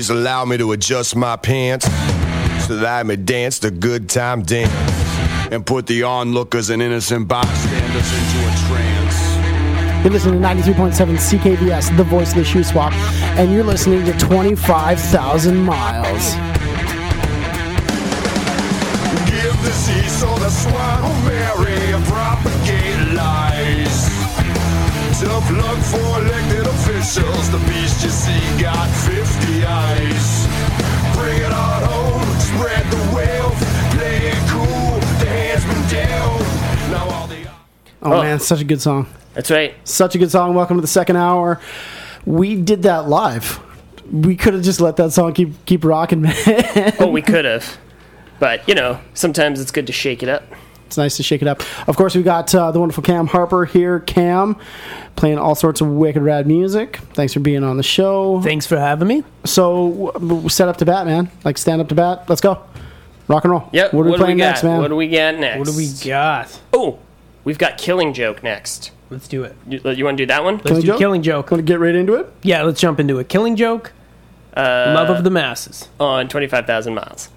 please allow me to adjust my pants so that I may dance the good time dance and put the onlookers and innocent bystanders into a trance. You're listening to 93.7 CKVS, the voice of the shoe swap, and you're listening to 25,000 miles. Give the the swine marry and propagate lies. Tough luck for elected officials. The beast you see got 50 eyes. Bring it on home, spread the wealth, play it cool. The hand's been dealt. Now all the Oh, Oh. man, such a good song. That's right. Such a good song. Welcome to the second hour. We did that live. We could have just let that song keep keep rocking, man. Oh, we could have. But, you know, sometimes it's good to shake it up. It's nice to shake it up. Of course, we've got uh, the wonderful Cam Harper here. Cam, playing all sorts of wicked rad music. Thanks for being on the show. Thanks for having me. So, w- set up to bat, man. Like stand up to bat. Let's go. Rock and roll. Yep. What are we do playing got? next, man? What do we got next? What do we got? Oh, we've got Killing Joke next. Let's do it. You, you want to do that one? Let's Killing do Joke? Killing Joke. Want to get right into it? Yeah, let's jump into it. Killing Joke. Uh, Love of the masses. on 25,000 miles.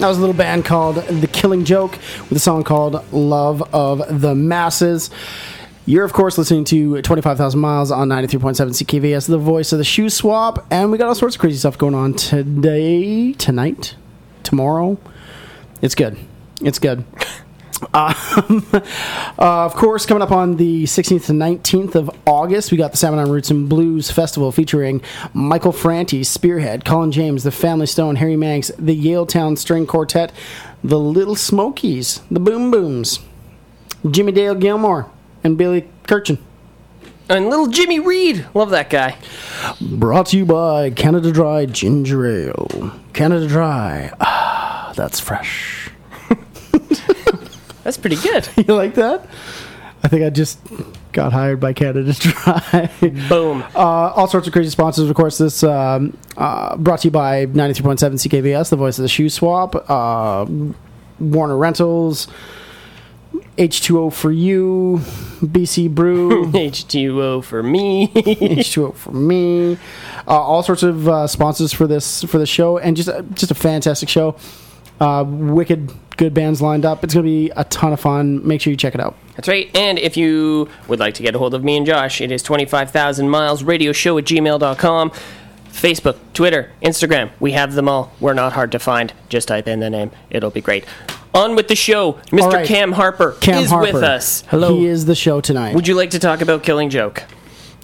That was a little band called The Killing Joke with a song called Love of the Masses. You're, of course, listening to 25,000 Miles on 93.7 CKVS, the voice of the shoe swap. And we got all sorts of crazy stuff going on today, tonight, tomorrow. It's good. It's good. Um, uh, of course, coming up on the 16th and 19th of August, we got the Salmon Arm Roots and Blues Festival featuring Michael Franti, Spearhead, Colin James, the Family Stone, Harry Manx, the Yaletown String Quartet, the Little Smokies, the Boom Booms, Jimmie Dale Gilmore, and Billy Kirchen. And little Jimmy Reed. Love that guy. Brought to you by Canada Dry Ginger Ale. Canada Dry. Ah, that's fresh. That's pretty good. You like that? I think I just got hired by Canada Dry. Boom. uh, all sorts of crazy sponsors. Of course, this um, uh, brought to you by 93.7 CKVS, the voice of the shoe swap, uh, Warner Rentals, H2O for you, BC Brew, H2O for me. H2O for me. Uh, all sorts of uh, sponsors for this for the show, and just just a fantastic show. Uh, wicked good bands lined up. It's going to be a ton of fun. Make sure you check it out. That's right. And if you would like to get a hold of me and Josh, it is 25,000 miles radio show at gmail.com. Facebook, Twitter, Instagram. We have them all. We're not hard to find. Just type in the name. It'll be great. On with the show. Mr. All right. Cam Harper Cam is Harper. with us. Hello. He is the show tonight. Would you like to talk about Killing Joke?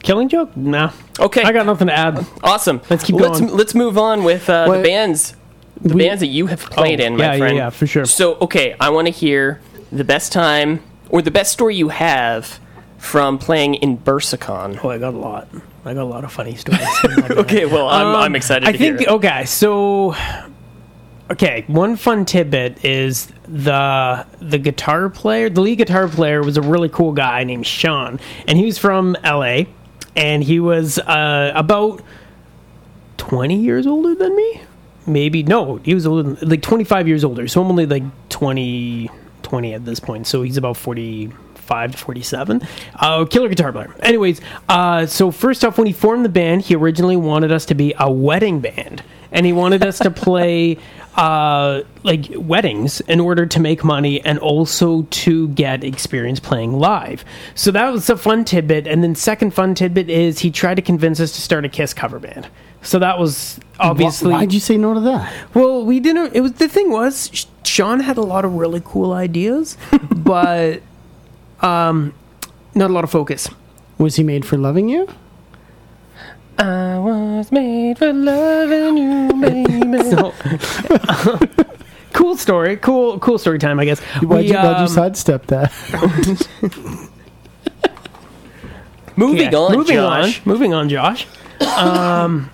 Killing joke? Nah. Okay. I got nothing to add. Awesome. Let's keep going. let's, going. Let's move on with uh, the bands. The we- bands that you have played Oh, in, my yeah, friend. yeah, for sure. So, okay, I want to hear the best time or the best story you have from playing in Bursicon. Oh, I got a lot. I got a lot of funny stories. Okay, well, I'm, Um, I'm excited I to think hear it. okay, so okay, one fun tidbit is the the guitar player, the lead guitar player was a really cool guy named Sean, and he was from LA, and he was uh, about twenty years older than me. Maybe no, he was than, like twenty five years older. So I'm only like 20, 20 at this point. So he's about forty five to forty seven. Uh, killer guitar player. Anyways, uh, so first off, when he formed the band, he originally wanted us to be a wedding band, and he wanted us to play. Uh, like weddings in order to make money and also to get experience playing live. So that was a fun tidbit. And then second fun tidbit is he tried to convince us to start a Kiss cover band. So that was obviously Why, would you say no to that? well, we didn't. It was the thing was Sean had a lot of really cool ideas, but um, not a lot of focus. Was he made for loving you? I was made for loving you, baby. So, cool story, cool cool story time, I guess. Why'd, We, you, why'd you um, sidestep that? Moving yeah, on, moving Josh. on, moving on, Josh. Um,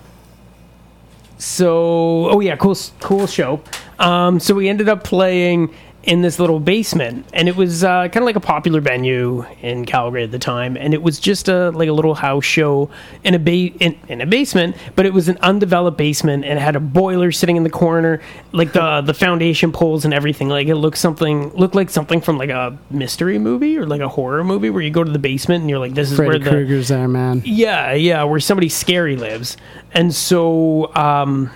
so, oh yeah, cool, cool show. Um, so we ended up playing in this little basement, and it was uh, kind of like a popular venue in Calgary at the time, and it was just a like a little house show in a ba- in, in a basement, but it was an undeveloped basement, and it had a boiler sitting in the corner, like the the foundation poles and everything. Like it looked something looked like something from like a mystery movie or like a horror movie where you go to the basement and you're like, this is Freddy where the Krueger's there, man. yeah, yeah, where somebody scary lives. And so um,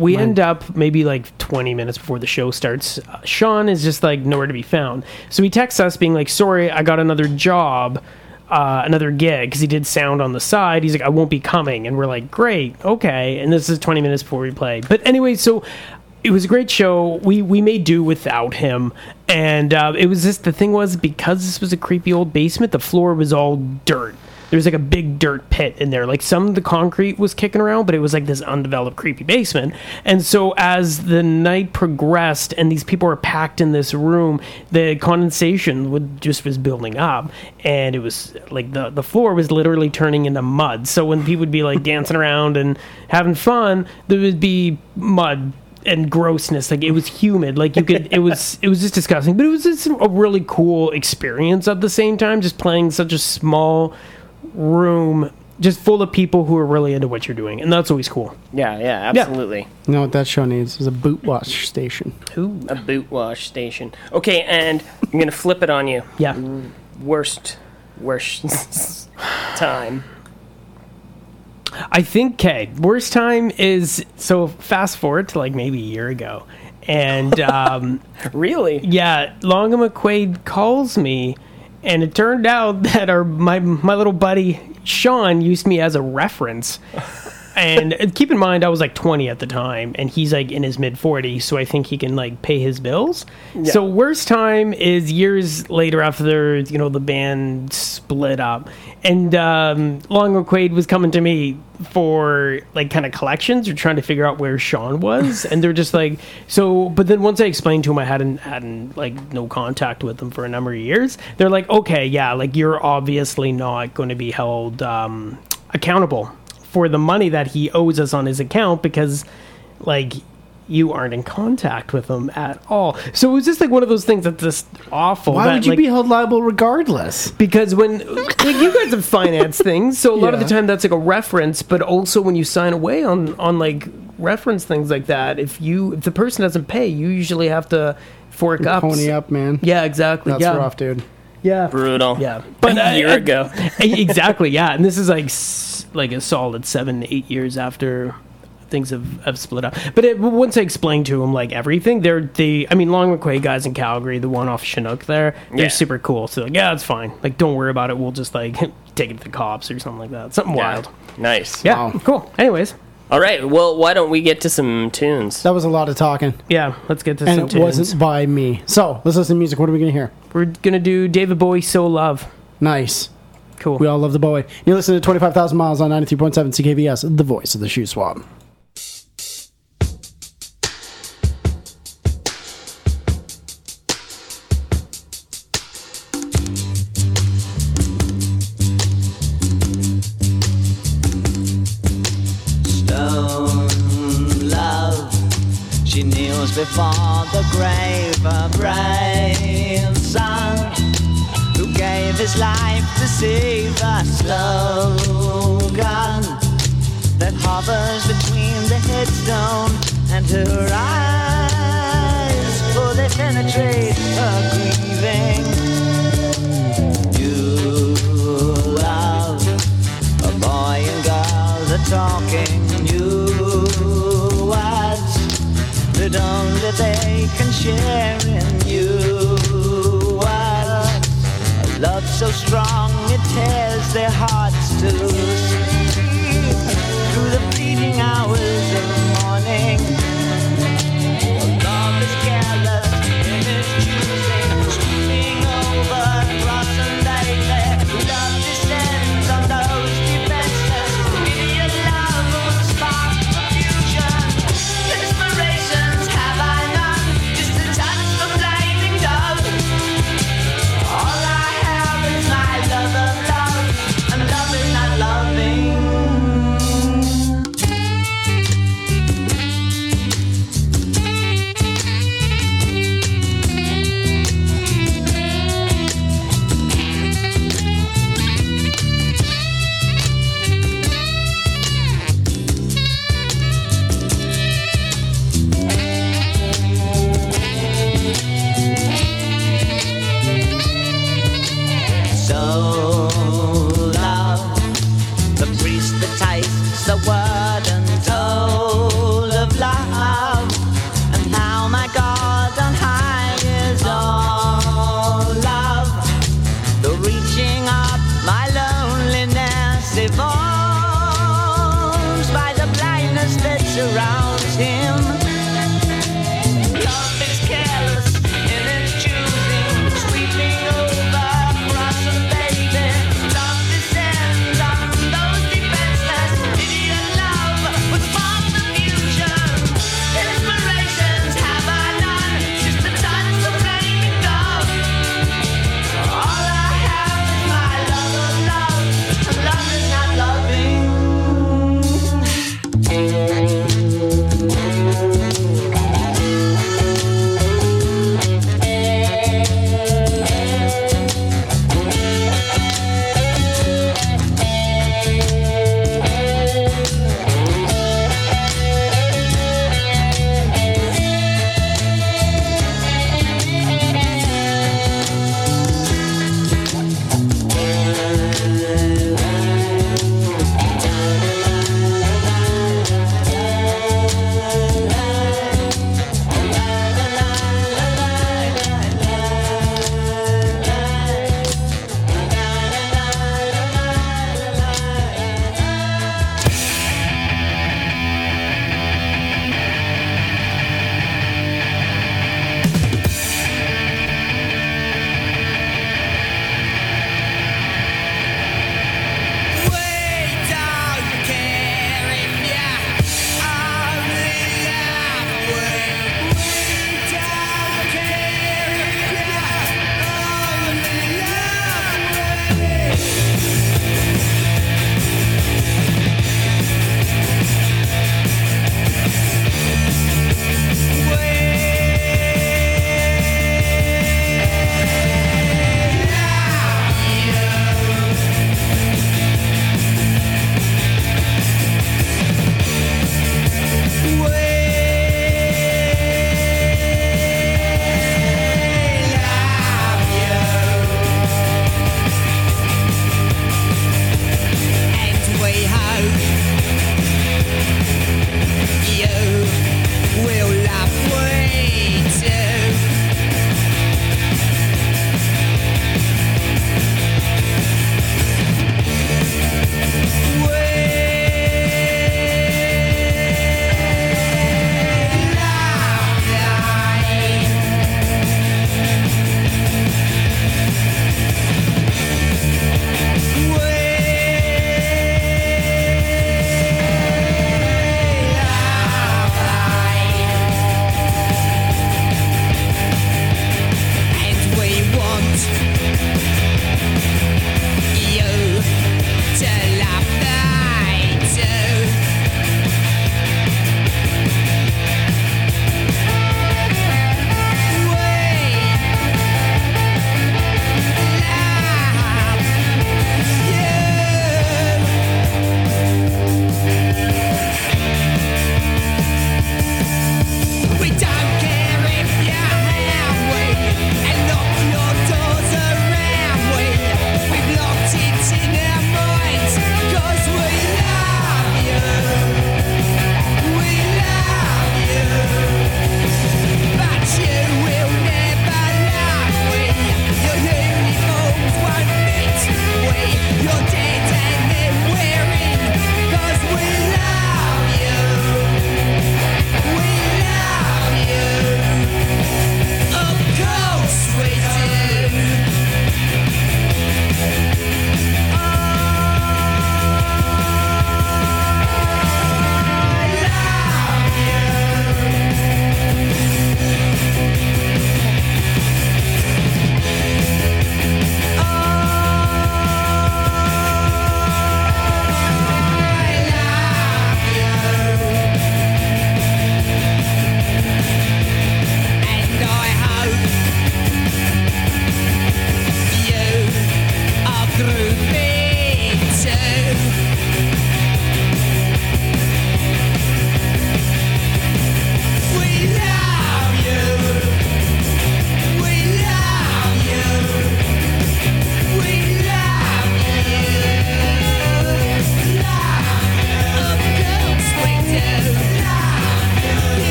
we end up maybe like 20 minutes before the show starts. Uh, Sean is just like nowhere to be found. So he texts us being like, sorry, I got another job. Uh, another gig because he did sound on the side. He's like, I won't be coming, and we're like, great, okay. And this is 20 minutes before we play. But anyway, so it was a great show. We we made do without him, and uh, it was just the thing was because this was a creepy old basement, the floor was all dirt. There was like a big dirt pit in there. Like some of the concrete was kicking around, but it was like this undeveloped, creepy basement. And so as the night progressed and these people were packed in this room, the condensation would just was building up, and it was like the the floor was literally turning into mud. So when people would be like dancing around and having fun, there would be mud and grossness like it was humid like you could it was it was just disgusting but it was just a really cool experience at the same time just playing such a small room just full of people who are really into what you're doing and that's always cool Yeah, yeah, absolutely. You know what that show needs is a boot wash station. Who? A boot wash station. Okay, and I'm gonna flip it on you. yeah Worst, worst time. I think okay. Worst time is so fast forward to like maybe a year ago, and um, Really? yeah, Long & McQuade calls me, and it turned out that our my my little buddy Sean used me as a reference. And uh, keep in mind, I was like 20 at the time, and he's like in his mid 40s, so I think he can like pay his bills. So worst time is years later after you know the band split up, and um, Long McQuade was coming to me for like kind of collections or trying to figure out where Sean was, and they're just like so. But then once I explained to him I hadn't hadn't like no contact with them for a number of years, they're like, okay, yeah, like you're obviously not going to be held um, accountable for the money that he owes us on his account because like you aren't in contact with him at all. So it was just like one of those things that's just awful. Why that, would you like, be held liable regardless? because when like you guys have financed things, so a lot of the time that's like a reference, but also when you sign away on on like reference things like that, if you if the person doesn't pay, you usually have to fork up. Pony up, man. Yeah, exactly. That's yeah. rough, dude. Yeah. Brutal. Yeah. But But, a year uh, ago. exactly. Yeah, and this is like s- like a solid seven, eight years after things have, have split up. But it, once I explained to him like everything, they're the I mean Long McQuade guys in Calgary, the one off Chinook there, they're Yeah. super cool. So like, yeah, it's fine. Like, don't worry about it. We'll just like take it to the cops or something like that. Something Yeah. wild. Nice. Yeah, Wow. cool. Anyways, All right. Well, why don't we get to some tunes? That was a lot of talking. yeah, let's get to And some tunes. And it tunes. wasn't by me. So let's listen to music. What are we going to hear? We're gonna do David Bowie, "Soul Love." Nice. Cool. We all love the Bowie. You're listening to 25,000 Miles on 93.7 CKVS, the voice of the shoe swap. stone love. She kneels before the grave, in you. Words, a love so strong it tears their hearts to sleep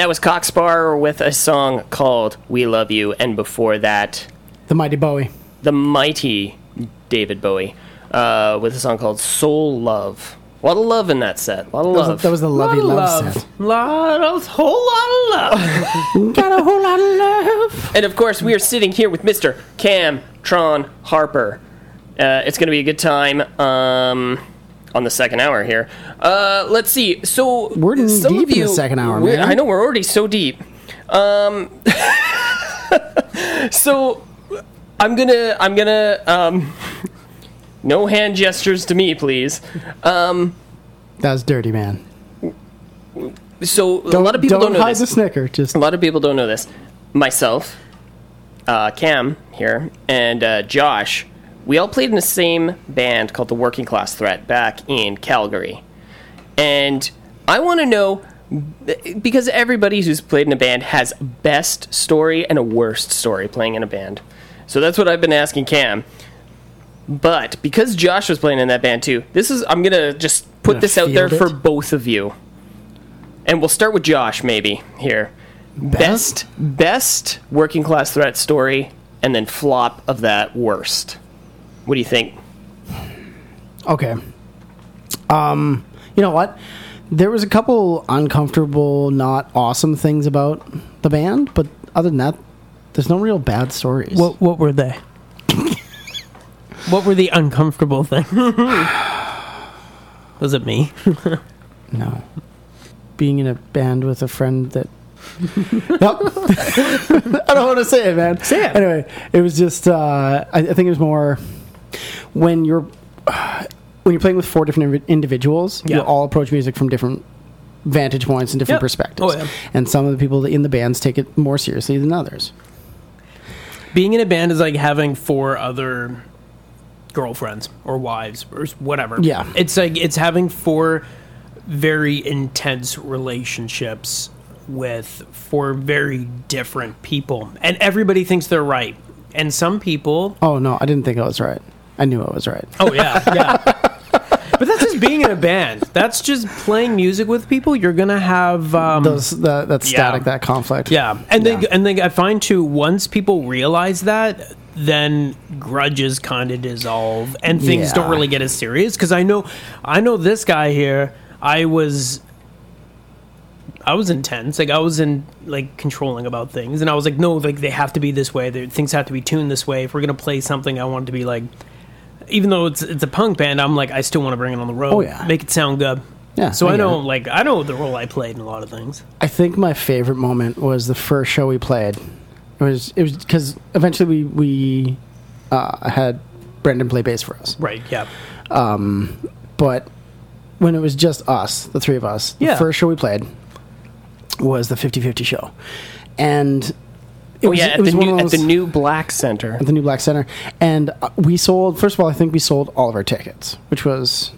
that was Cockspar with a song called We Love You. And before that, The Mighty Bowie. the mighty David Bowie uh, with a song called Soul Love. A lot of love in that set. A lot of That was, love. that was the lovey love, set. Lot of, whole lot of love. Got a whole lot of love. And of course, we are sitting here with Mr. Cam Tron Harper. Uh, it's going to be a good time um, on the second hour here. Uh, let's see. So We're deep of in the second hour, man. I know we're already so deep. Um, so I'm gonna I'm gonna um, no hand gestures to me, please. Um, That was dirty, man. so a lot of people don't, know hide this. the snicker. Just A lot of people don't know this. Myself, uh, Cam here, and uh, Josh, we all played in the same band called the Working Class Threat back in Calgary. And I want to know because everybody who's played in a band has a best story and a worst story playing in a band. So that's what I've been asking Cam. But because Josh was playing in that band too, this is I'm gonna just put Gonna this out there field for both of you. And we'll start with Josh maybe here. Best best working class threat story and then flop of that worst. What do you think? Okay. Um, you know what? There was a couple uncomfortable, not awesome things about the band, but other than that, there's no real bad stories. What what were they? what were the uncomfortable things? Was it me? no. Being in a band with a friend that. Nope. I don't want to say it, man. Say it. Anyway, it was just. Uh, I, I think it was more when you're when you're playing with four different individuals. Yeah. You all approach music from different vantage points and different Yep. perspectives. Oh, yeah. And some of the people in the bands take it more seriously than others. Being in a band is like having four other girlfriends or wives or whatever. Yeah. It's like it's having four very intense relationships with four very different people. And everybody thinks they're right. And some people Oh no, I didn't think I was right. I knew I was right. Oh yeah, yeah. but that's just being in a band. That's just playing music with people. You're gonna have um, Those that that static, that conflict. Yeah, and then and then I find too once people realize that, then grudges kind of dissolve and things Yeah. don't really get as serious. Because I know, I know this guy here. I was, I was intense. Like I was in like controlling about things, and I was like, no, like they have to be this way. They- Things have to be tuned this way. If we're gonna play something, I want it to be like. Even though it's it's a punk band, I'm like I still want to bring it on the road. Oh, yeah. make it sound good. Yeah, So I I, know, it. like I know the role I played in a lot of things. I think my favorite moment was the first show we played. It was it was because eventually we we uh, had Brendan play bass for us, Right. Yeah. Um, but when it was just us, the three of us, the Yeah. first show we played was the 50-50 show, and it Oh was, yeah, it at the was one new of at the new Black Center. at the new Black Center, and uh, we sold. First of all, I think we sold all of our tickets, which was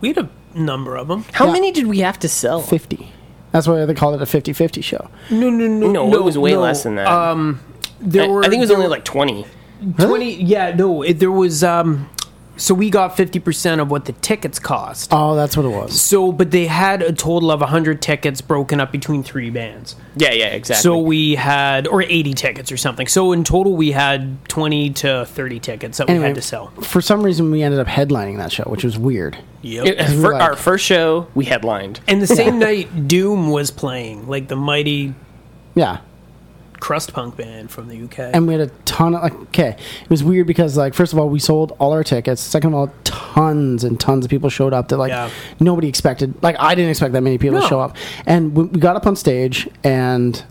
We had a number of them. How Yeah. many did we have to sell? fifty. That's why they called it a 50-50 show. No, no, no. No, it was way less than that. Um, there I, were. I think it was only were like twenty. twenty. Yeah, no. It, there was. Um, so we got fifty percent of what the tickets cost. Oh, that's what it was. So, but they had a total of hundred tickets broken up between three bands. Yeah, yeah, exactly. So we had, or eighty tickets or something. So in total, we had twenty to thirty tickets that we had to sell. for some reason, we ended up headlining that show, which was weird. Yep. It- we for like- our first show, we headlined. and the same night, Doom was playing, like the mighty Yeah, crust punk band from the UK. and we had a ton of like okay it was weird because like first of all we sold all our tickets second of all tons and tons of people showed up that like Yeah. nobody expected like i didn't expect that many people to show up and we, we got up on stage and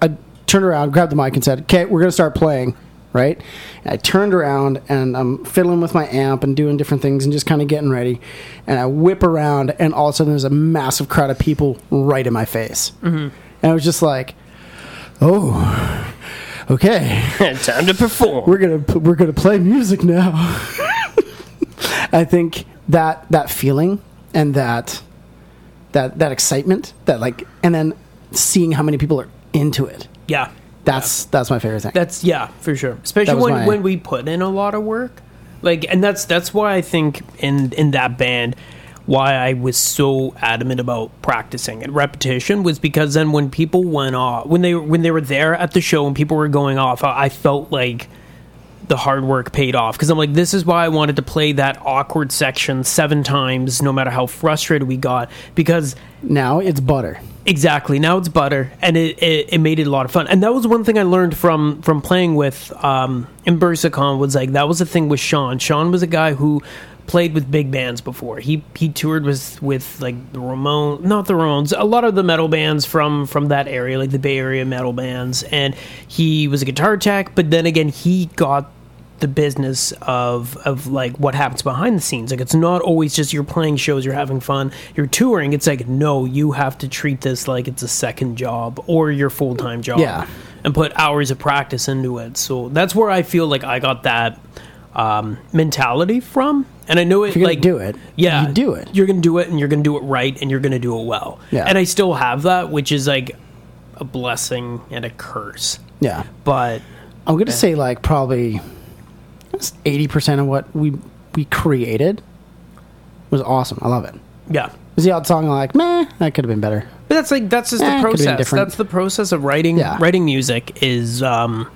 i turned around grabbed the mic and said okay we're gonna start playing right and i turned around and i'm fiddling with my amp and doing different things and just kind of getting ready and i whip around and all of a sudden there's a massive crowd of people right in my face mm-hmm. and i was just like oh okay Time to perform. we're gonna we're gonna play music now. I think that that feeling and that that that excitement that like and then seeing how many people are into it. yeah. That's that's my favorite thing. That's yeah, for sure. Especially when, my- when we put in a lot of work. Like and that's that's why I think in in that band why I was so adamant about practicing and repetition was because then when people went off when they when they were there at the show and people were going off, I, I felt like the hard work paid off because I'm like, this is why I wanted to play that awkward section seven times, no matter how frustrated we got, because Now it's butter. Exactly. Now it's butter, and it, it, it made it a lot of fun. And that was one thing I learned from from playing with um, in Bursicon was like that was the thing with Sean. Sean was a guy who played with big bands before. He he toured with with like the Ramon, not the Ramones, a lot of the metal bands from from that area, like the Bay Area metal bands. And he was a guitar tech, but then again, he got the business of of like what happens behind the scenes. Like it's not always just you're playing shows, you're having fun, you're touring. It's like no, you have to treat this like it's a second job or your full time job. Yeah. And put hours of practice into it. So that's where I feel like I got that um, mentality from. And I know it If you're gonna like do it, yeah, you do it. You're gonna do it, and you're gonna do it right, and you're gonna do it well. Yeah. And I still have that, which is like a blessing and a curse. Yeah. But I'm gonna say like probably eighty percent of what we we created was awesome. I love it. yeah. Was the odd song like meh? That could have been better. But that's like that's just Eh, the process. That's the process of writing Yeah. writing music is um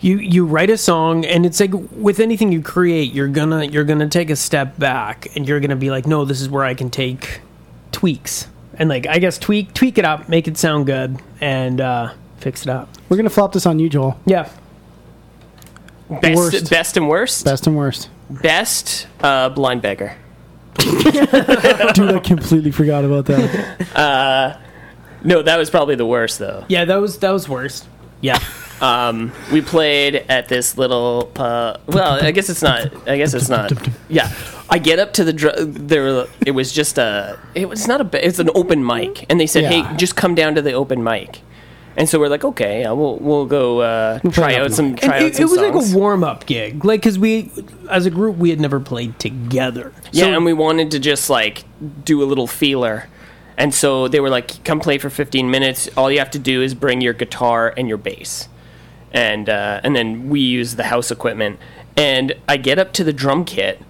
you you write a song and it's like with anything you create, you're gonna you're gonna take a step back and you're gonna be like, no, this is where I can take tweaks. And like I guess tweak tweak it up, make it sound good and uh fix it up. We're gonna flop this on you, Joel. Yeah. Best, Worst. best and worst. Best and worst. Best uh, blind beggar. Dude, I completely forgot about that. No, that was probably the worst though. Yeah, that was that was worst. Yeah. Um, we played at this little. Uh, well, I guess it's not. I guess it's not. Yeah, I get up to the. Dr- there, it was just a. It was not a. It's an open mic, and they said, Yeah. "Hey, just come down to the open mic." And so we're like, "Okay, yeah, we'll we'll go uh, try out some try And out it, some it was songs." like a warm up gig, like because we, as a group, we had never played together. Yeah, So- and we wanted to just like do a little feeler. And so they were like, come play for 15 minutes. All you have to do is bring your guitar and your bass. And, uh, and then we use the house equipment. And I get up to the drum kit,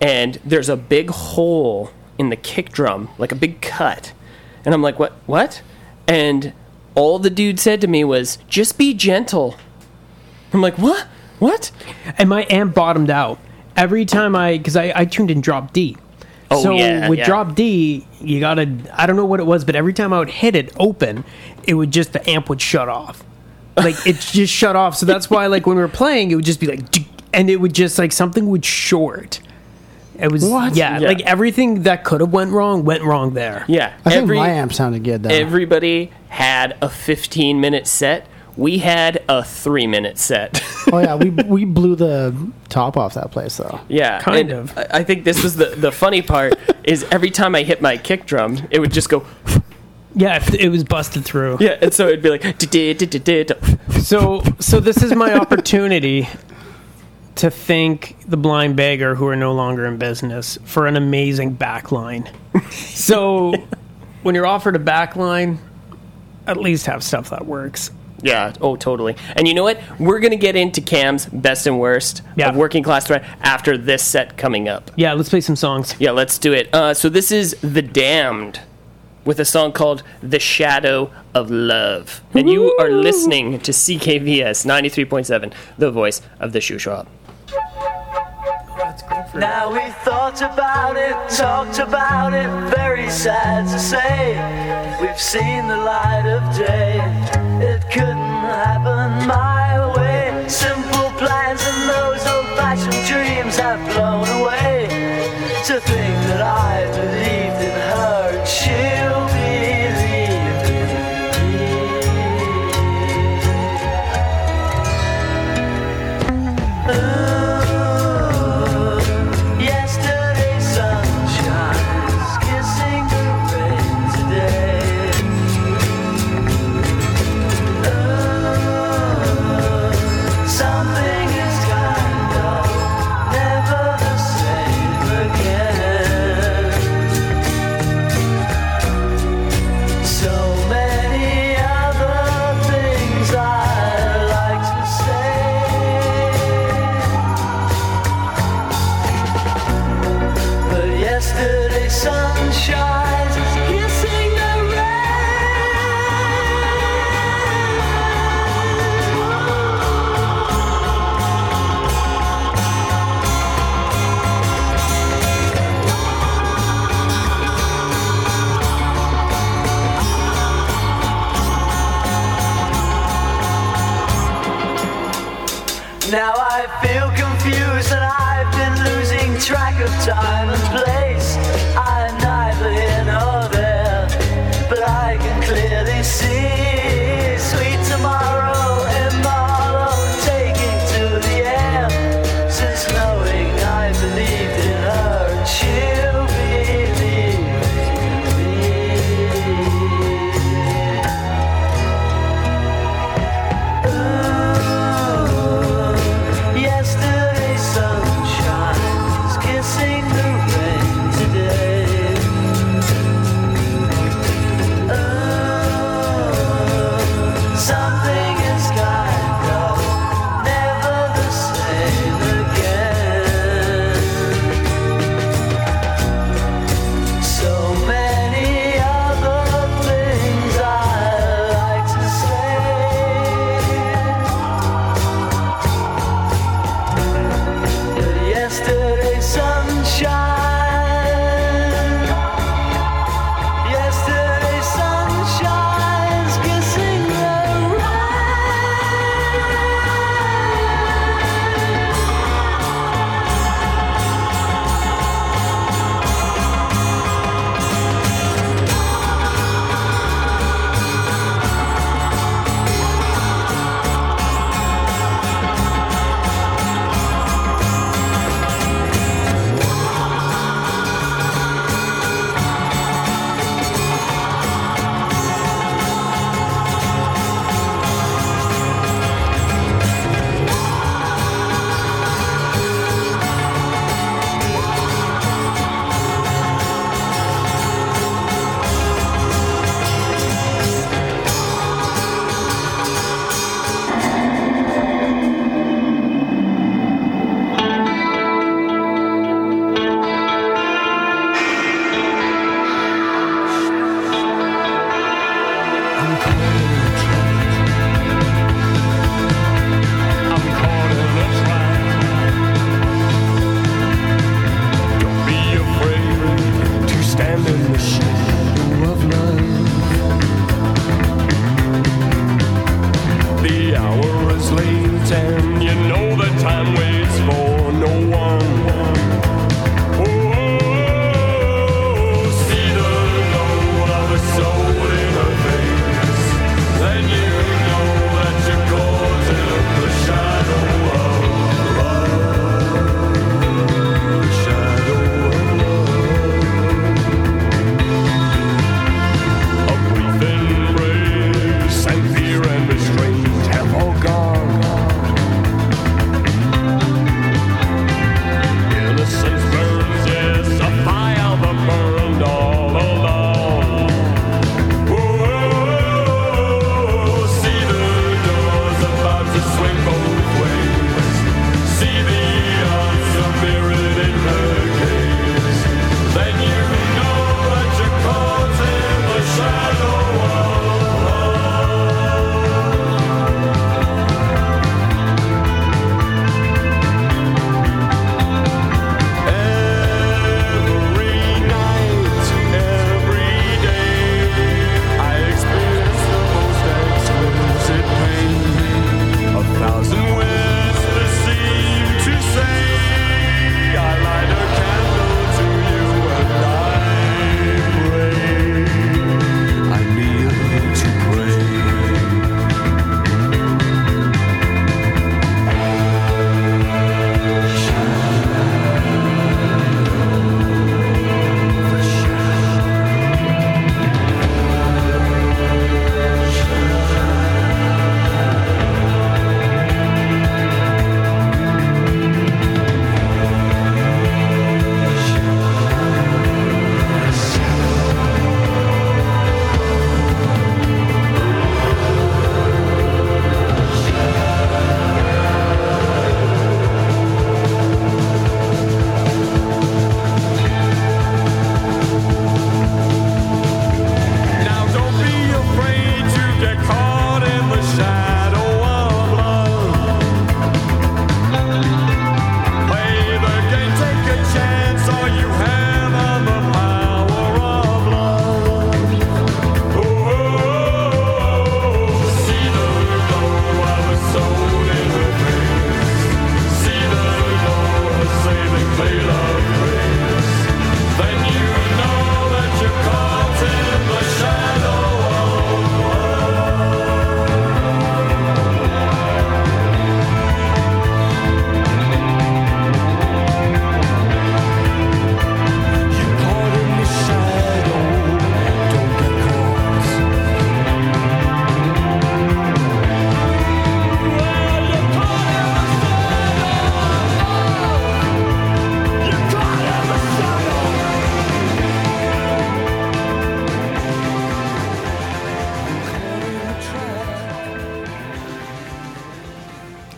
and there's a big hole in the kick drum, like a big cut. And I'm like, what? What? And all the dude said to me was, just be gentle. I'm like, what? What? and my amp bottomed out every time I because I, I tuned in drop D. Oh, so yeah, with yeah. drop D, you gotta I don't know what it was, but every time I would hit it open, it would just the amp would shut off, like it just shut off. So that's why like when we were playing, it would just be like, and it would just like something would short. It was What? Yeah, Yeah. like everything that could have went wrong went wrong there. Yeah. I think my amp sounded good though. everybody had a 15 minute set. We had a three minute set. oh yeah, we we blew the top off that place though. yeah, Kind and of. I I think this was the the funny part is every time I hit my kick drum, it would just go. Yeah, it- it was busted through. Yeah, and so it'd be like. So, so this is my opportunity to thank the blind beggar who are no longer in business for an amazing backline. So, when you're offered a backline, at least have stuff that works. Yeah. Oh, totally. And you know what? We're gonna get into Cam's best and worst Yeah. of working class threat after this set coming up. Yeah, let's play some songs. Yeah, let's do it. Uh, so this is The Damned with a song called The Shadow of Love. And you are listening to CKVS 93.7, the voice of the Shuswap. Now we thought about it, talked about it, very sad to say. We've seen the light of day, it couldn't happen my way. Simple plans and those old fashioned dreams have blown away. To think that I believed of time and place.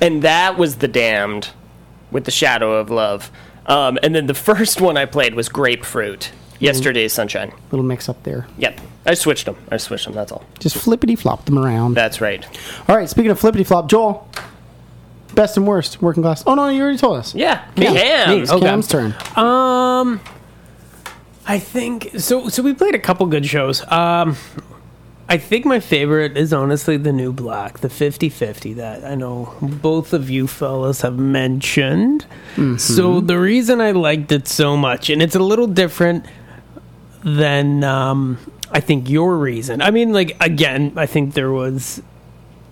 And that was the Damned with the Shadow of Love. Um, and then the first one I played was Grapefruit. Yesterday's Sunshine. Little mix up there. Yep, I switched them. I switched them. That's all. Just flippity flop them around. That's right. All right, speaking of flippity flop, Joel, best and worst working class. Oh no, you already told us. Yeah, Cam. Cam. It's Okay. Cam's turn. Um, I think so. So we played a couple good shows. Um, I think my favorite is honestly the new black, the 50-50 that I know both of you fellas have mentioned. So the reason I liked it so much, and it's a little different than um, I think your reason. I mean, like again, I think there was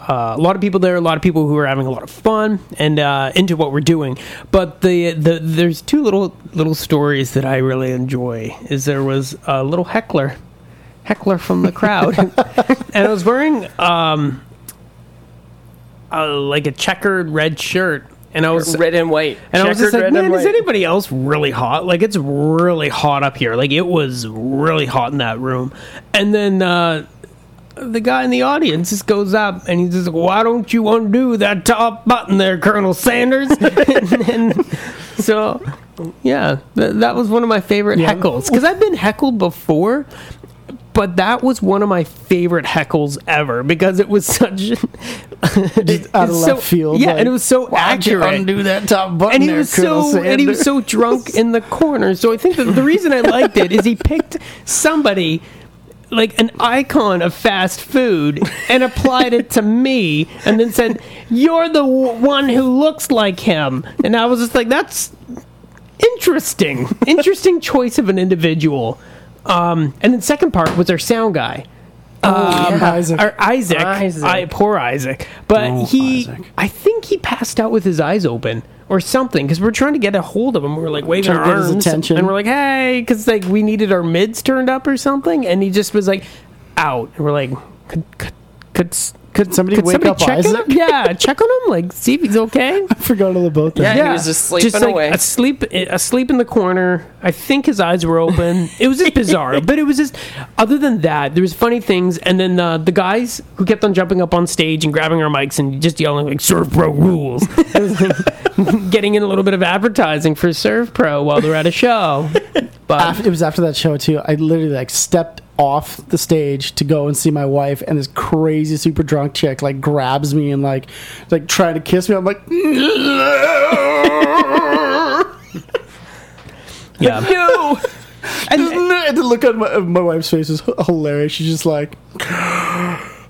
uh, a lot of people there, a lot of people who are having a lot of fun and uh, into what we're doing. But the, the there's two little little stories that I really enjoy. Is there was a little heckler, heckler from the crowd, and I was wearing um, uh, like a checkered red shirt, and I was Red and white. and I was just Checkered like, man, is anybody else really hot? Like, it's really hot up here. Like, it was really hot in that room. And then uh, the guy in the audience just goes up and he's just like, why don't you undo that top button there, Colonel Sanders? and, and so, yeah, th- that was one of my favorite heckles. Because I've been heckled before. But that was one of my favorite heckles ever because it was such Just out of left so- field. Yeah, like, and it was so "Why'd you accurate Undo that top button. and he there, was Colonel so and he was so drunk in the corner. So I think that the reason I liked it is he picked somebody like an icon of fast food and applied it to me and then said you're the w- one who looks like him and i was just like that's interesting interesting choice of an individual um, and then second part was our sound guy um, Isaac. Our Isaac, Isaac. I, poor Isaac, but Oh, he, Isaac. I think he passed out with his eyes open or something because we're trying to get a hold of him. We were like waving our to get his arms, attention. and we're like, "Hey," because like we needed our mids turned up or something, and he just was like out. And we're like, "Could could could, s- could somebody wake up check on Isaac? him? Yeah, check on him, like see if he's okay." I forgot all about that. Yeah, he was just sleeping like, away. asleep, asleep in the corner. I think his eyes were open. It was just bizarre, but it was just. Other than that, there was funny things, and then uh, the guys who kept on jumping up on stage and grabbing our mics and just yelling like "SERVPRO rules," It was like getting in a little bit of advertising for SERVPRO while they're at a show. But Af- it was after that show too. I literally like stepped off the stage to go and see my wife, and this crazy super drunk chick like grabs me and like like trying to kiss me. I'm like, yeah, no. And, and the look on my, my wife's face is hilarious. She's just like,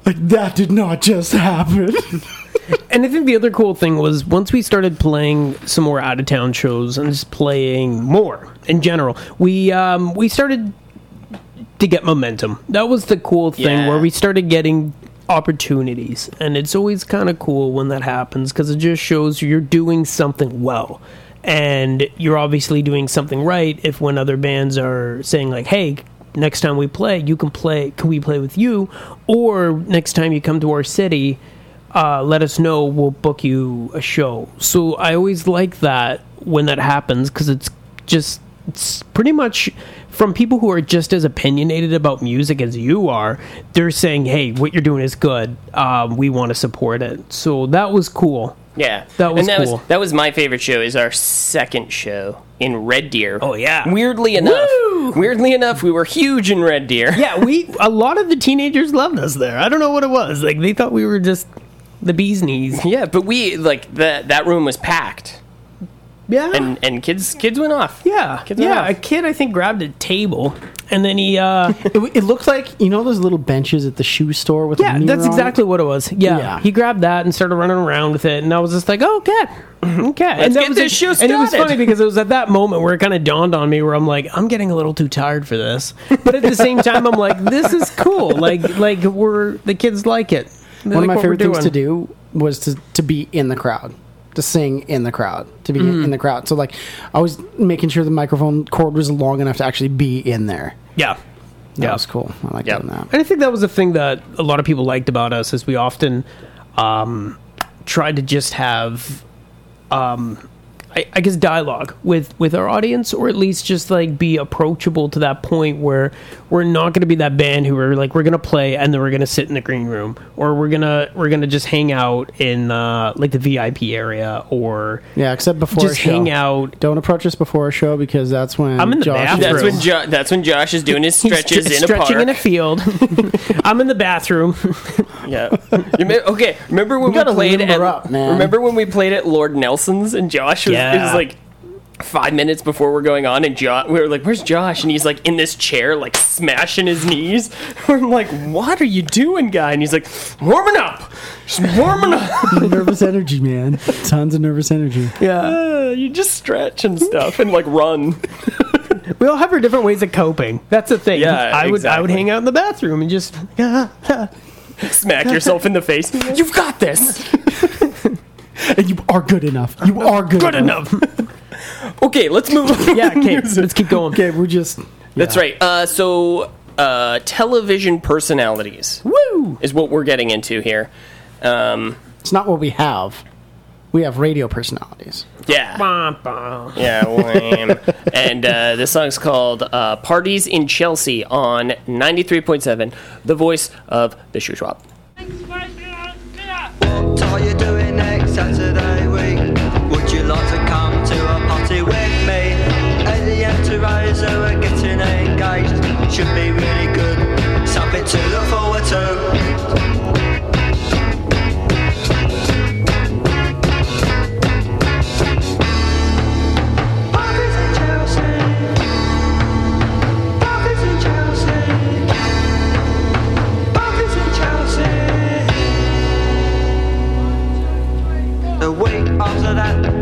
like that did not just happen. And I think the other cool thing was once we started playing some more out of town shows and just playing more in general, we um, we started to get momentum. That was the cool thing Yeah. where we started getting opportunities, and it's always kind of cool when that happens because it just shows you're doing something well. And you're obviously doing something right if when other bands are saying like, "Hey, next time we play, you can play. Can we play with you?" Or next time you come to our city, uh, let us know. We'll book you a show. So I always like that when that happens because it's just it's pretty much from people who are just as opinionated about music as you are. They're saying, "Hey, what you're doing is good. Um, we want to support it." So that was cool. Yeah, That was and that cool. Was, that was my favorite show. Is our second show in Red Deer. Oh, yeah. Weirdly enough, Woo! weirdly enough, we were huge in Red Deer. Yeah, we a lot of the teenagers loved us there. I don't know what it was. Like they thought we were just the bee's knees. yeah, but we like that. That room was packed, Yeah. and and kids kids went off. yeah, Kids went yeah. off. A kid, I think, grabbed a table, and then he uh, it, it looked like you know those little benches at the shoe store with Yeah, the that's mirror on it? exactly what it was. Yeah. Yeah. he grabbed that and started running around with it, and I was just like, "Oh, okay, okay." and that get was this show And it was funny because it was at that moment where it kind of dawned on me, where I'm like, "I'm getting a little too tired for this," but at the same time, I'm like, "This is cool." Like, like we're the kids like it. They One of my favorite things to do was to, to be in the crowd, to sing in the crowd, to be Mm. in the crowd. So like, I was making sure the microphone cord was long enough to actually be in there. Yeah. That Yeah. was cool. I like doing that. And I think that was the thing that a lot of people liked about us is we often um, tried to just have um, I, I guess dialogue with with our audience, or at least just like be approachable to that point where we're not going to be that band who are like we're going to play and then we're going to sit in the green room, or we're gonna we're gonna just hang out in uh, like the VIP area, or Yeah, except before just a show. hang out. Don't approach us before a show because that's when I'm in the Josh bathroom. That's when jo- that's when Josh is doing his He's stretches stre- in a stretching park. in a field. I'm in the bathroom. yeah. You me- okay. Remember when we gotta played at up, man. Remember when we played at Lord Nelson's and Josh was it was like five minutes before we're going on and Josh we were like, Where's Josh? And he's like in this chair, like smashing his knees. I'm like, What are you doing, guy? And he's like, Warming up. Just warming up. nervous energy, man. Tons of nervous energy. yeah, Uh, you just stretch and stuff and like run. we all have our different ways of coping. That's the thing. Yeah, I would I would hang out in the bathroom and just Smack yourself in the face. You've got this. And you are good enough. You are good, good enough. Okay, let's move on. yeah, okay, let's keep going. Okay, we're just. That's right. Uh, so, uh, television personalities Woo! is what we're getting into here. Um, It's not what we have. We have radio personalities. yeah. Bah, bah. Yeah, lame. and uh, this song's called uh, Parties in Chelsea on 93.7, the voice of the Shuswap. What are you doing next Saturday week? Would you like to come to a party with me? At the entourage, we're getting engaged. Should be really good. Something to look forward to. That,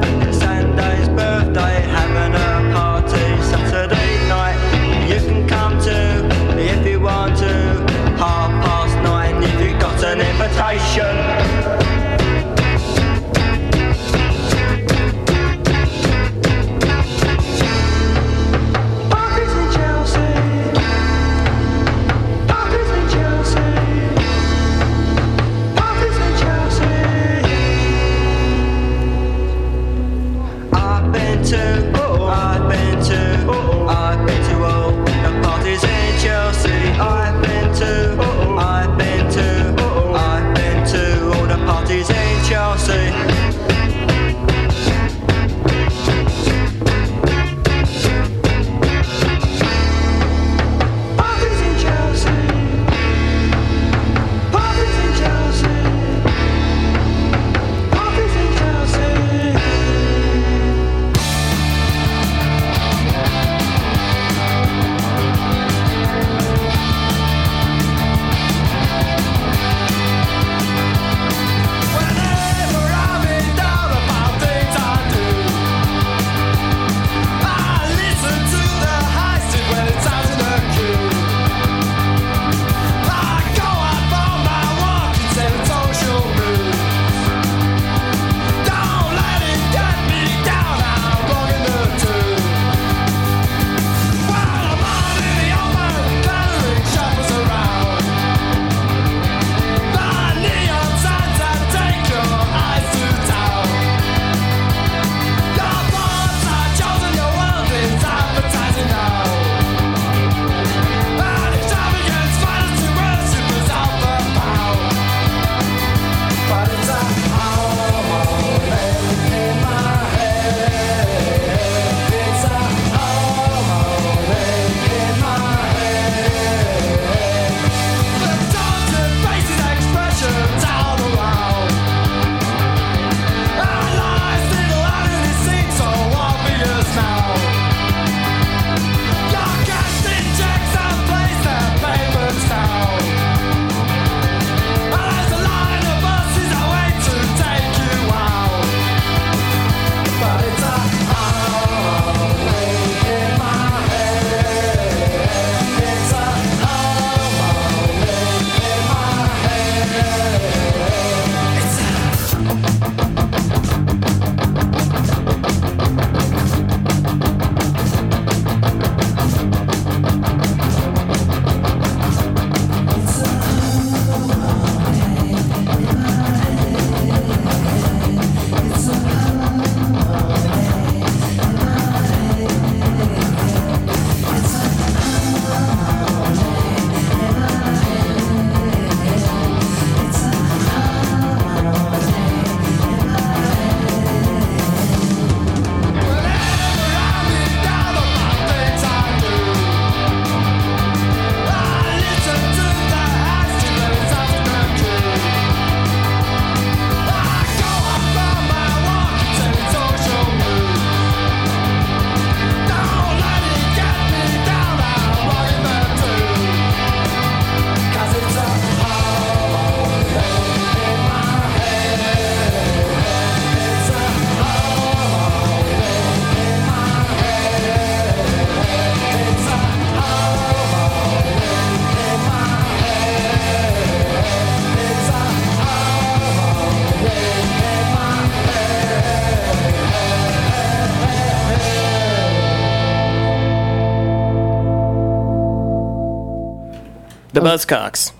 Buzzcocks.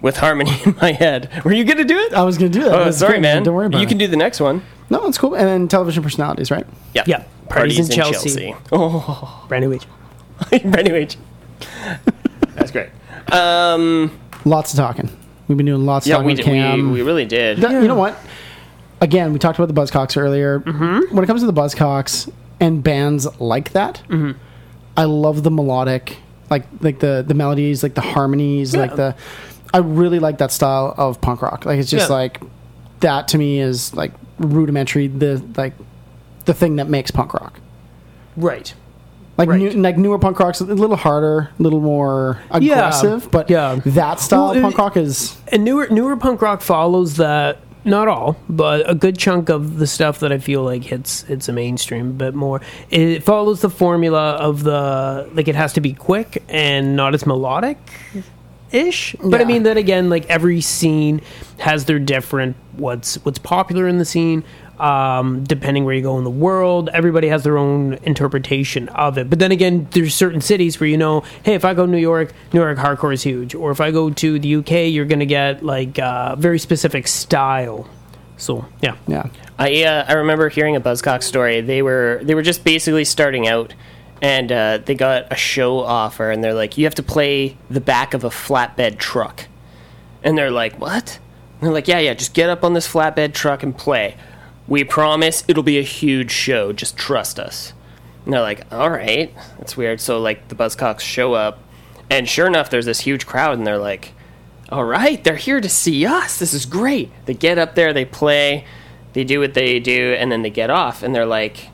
With harmony in my head. Were you gonna do it? I was going to do that. Oh, That's sorry, great, man. Don't worry about you it. can do the next one. No, it's cool. And then television personalities, right? Yeah. Yeah. Parties in Chelsea. Oh, Brand new age. brand new age. That's great. Um, Lots of talking. We've been doing lots of yeah, talking we, did, we, Cam. we really did. That- You know what? Again, we talked about the Buzzcocks earlier. Mm-hmm. When it comes to the Buzzcocks and bands like that, Mm-hmm. I love the melodic, like like the the melodies, like the harmonies, like the. I really like that style of punk rock. Like it's just Yeah. like that to me is like rudimentary. The like the thing that makes punk rock. Right. Like Right. new, like newer punk rock's a little harder, a little more aggressive, but yeah. that style Well, of punk rock is and newer newer punk rock follows that not all but a good chunk of the stuff that i feel like hits hits the mainstream a bit more. It follows the formula of the like it has to be quick and not as melodic ish but i mean then again like every scene has their different what's what's popular in the scene um, depending where you go in the world everybody has their own interpretation of it but then again there's certain cities where you know hey if i go to new york new york hardcore is huge or if i go to the uk you're gonna get like uh, very specific style so yeah yeah. I uh, I remember hearing a Buzzcock story. They were they were just basically starting out, and uh, they got a show offer, and they're like, "You have to play the back of a flatbed truck," and they're like, "What?" And they're like, "Yeah, yeah, just get up on this flatbed truck and play. We promise it'll be a huge show. Just trust us." And they're like, "All right, that's weird." So like the Buzzcocks show up, and sure enough, there's this huge crowd, and they're like, all right, they're here to see us. This is great. They get up there, they play, they do what they do, and then they get off, and they're like,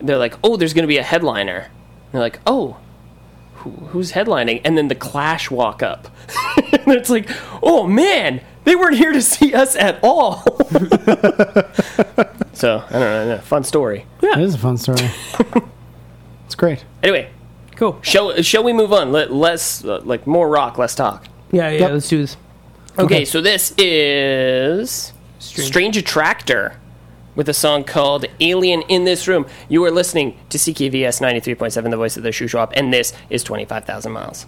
they're like, oh, there's to be a headliner. And they're like, oh, who, who's headlining? And then the Clash walk up, and it's like, oh man, they weren't here to see us at all. so I don't know, fun story. Yeah. It is a fun story. it's great. Anyway, cool shall shall we move on? Let, less uh, like more rock, less talk. yeah yeah Yep. let's do this Okay, so this is Strange. Attractor with a song called Alien in This Room. You are listening to CKVS 93.7, the voice of the Shuswap, and this is 25,000 miles.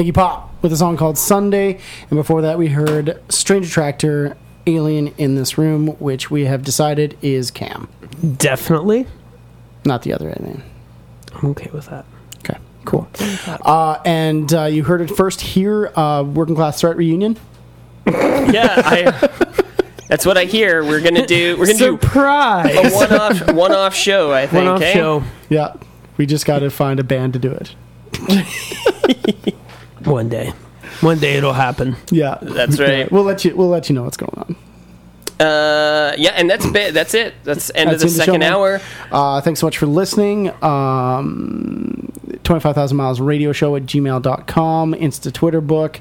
Iggy Pop with a song called Sunday. And before that, we heard Strange Attractor, Alien in This Room, which we have decided is Cam, Definitely. not the other alien. I'm okay with that. Okay, cool. Uh, and uh, you heard it first here, uh, Working Class Threat Reunion. Yeah, I. That's what I hear. We're gonna do. We're gonna do Surprise! a one-off, one-off show. I think. One-off eh? show. Yeah, we just got to find a band to do it. One day. One day it'll happen. Yeah, That's right. We'll let you. We'll let you know what's going on. Uh, yeah, and that's bit. That's it. That's end That's of the the second man. hour. Uh, thanks so much for listening. Um, 25,000 miles radio show at gmail.com, Insta Twitter book.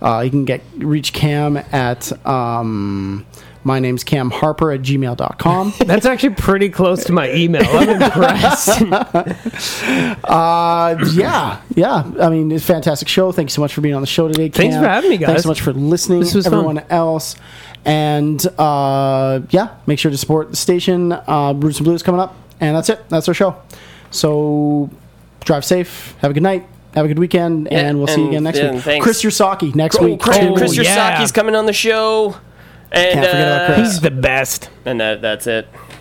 Uh, you can get reach Cam at um, my name's Cam Harper at gmail.com. That's actually pretty close to my email. I'm impressed. Uh, yeah, yeah. I mean, it's a fantastic show. Thanks so much for being on the show today. Cam. Thanks for having me, guys. Thanks so much for listening. This was fun. everyone else, and uh, yeah, make sure to support the station. Uh, Roots and Blues coming up, and that's it. That's our show. So drive safe. Have a good night. Have a good weekend, Yeah, and we'll see you again next yeah, week. thanks. Chris Ursaki next Oh, week. Chris, too. Chris yeah. Ursaki's coming on the show. And, Can't forget about uh, Chris. He's the best. and that, that's it.